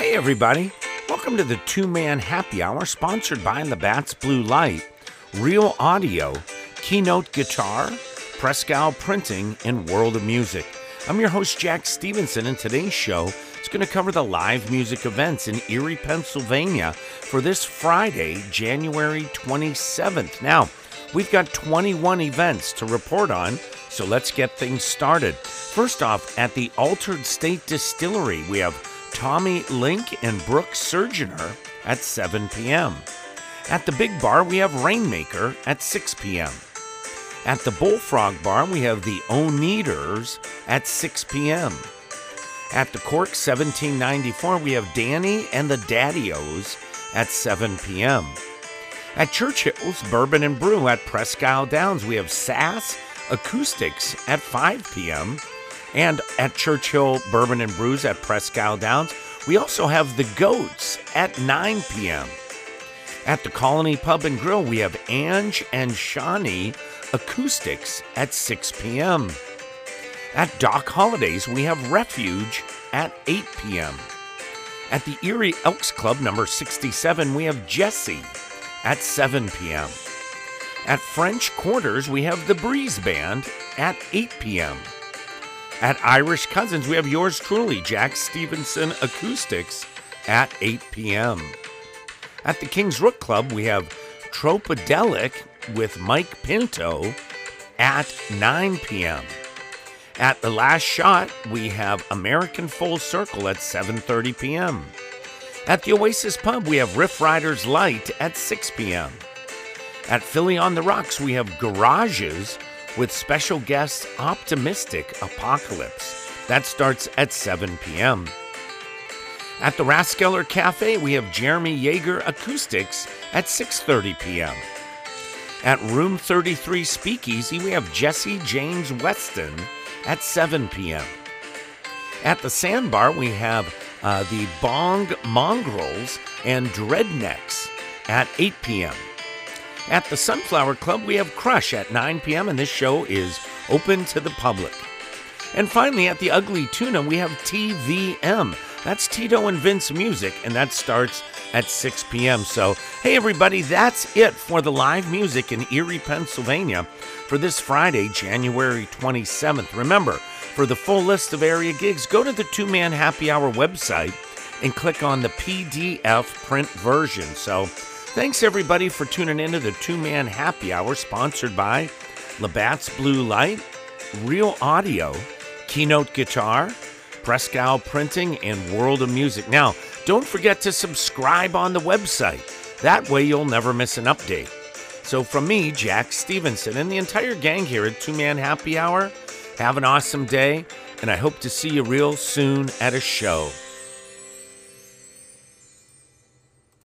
Hey, everybody. Welcome to the two man happy hour sponsored by Labatt's Blue Light, Real Audio, Keynote Guitar, Prescal Printing, and World of Music. I'm your host, Jack Stevenson, and today's show is going to cover the live music events in Erie, Pennsylvania for this Friday, January 27th. Now, we've got 21 events to report on, so let's get things started. First off, at the Altered State Distillery, we have Tommy Link and Brooke Surgeoner at 7 p.m. At the Big Bar, we have Rainmaker at 6 p.m. At the Bullfrog Bar, we have the Oneaters at 6 p.m. At the Cork 1794, we have Danny and the Daddios at 7 p.m. At Churchill's Bourbon and Brew at Presque Isle Downs, we have Sass Acoustics at 5 p.m. And at Churchill Bourbon and Brews at Isle Downs, we also have the Goats at 9 p.m. At the Colony Pub and Grill, we have Ange and Shawnee Acoustics at 6 p.m. At Doc Holidays, we have Refuge at 8 p.m. At the Erie Elks Club number 67, we have Jesse at 7 p.m. At French Quarters, we have the Breeze Band at 8 p.m. At Irish Cousins, we have yours truly, Jack Stevenson Acoustics, at 8 p.m. At the King's Rook Club, we have Tropidelic with Mike Pinto at 9 p.m. At the Last Shot, we have American Full Circle at 7:30 p.m. At the Oasis Pub, we have Riff Riders Light at 6 p.m. At Philly on the Rocks, we have Garages with special guest Optimistic Apocalypse. That starts at 7 p.m. At the Raskeller Cafe, we have Jeremy Yeager Acoustics at 6:30 p.m. At Room 33 Speakeasy, we have Jesse James Weston at 7 p.m. At the Sandbar, we have uh, the Bong Mongrels and Dreadnecks at 8 p.m. At the Sunflower Club, we have Crush at 9 p.m., and this show is open to the public. And finally, at the Ugly Tuna, we have TVM. That's Tito and Vince Music, and that starts at 6 p.m. So, hey, everybody, that's it for the live music in Erie, Pennsylvania for this Friday, January 27th. Remember, for the full list of area gigs, go to the Two Man Happy Hour website and click on the PDF print version. So, thanks everybody for tuning into the Two Man Happy Hour sponsored by Labatt's Blue Light, Real Audio, Keynote Guitar, Prescal Printing, and World of Music. Now, don't forget to subscribe on the website. That way you'll never miss an update. So, from me, Jack Stevenson, and the entire gang here at Two Man Happy Hour, have an awesome day, and I hope to see you real soon at a show.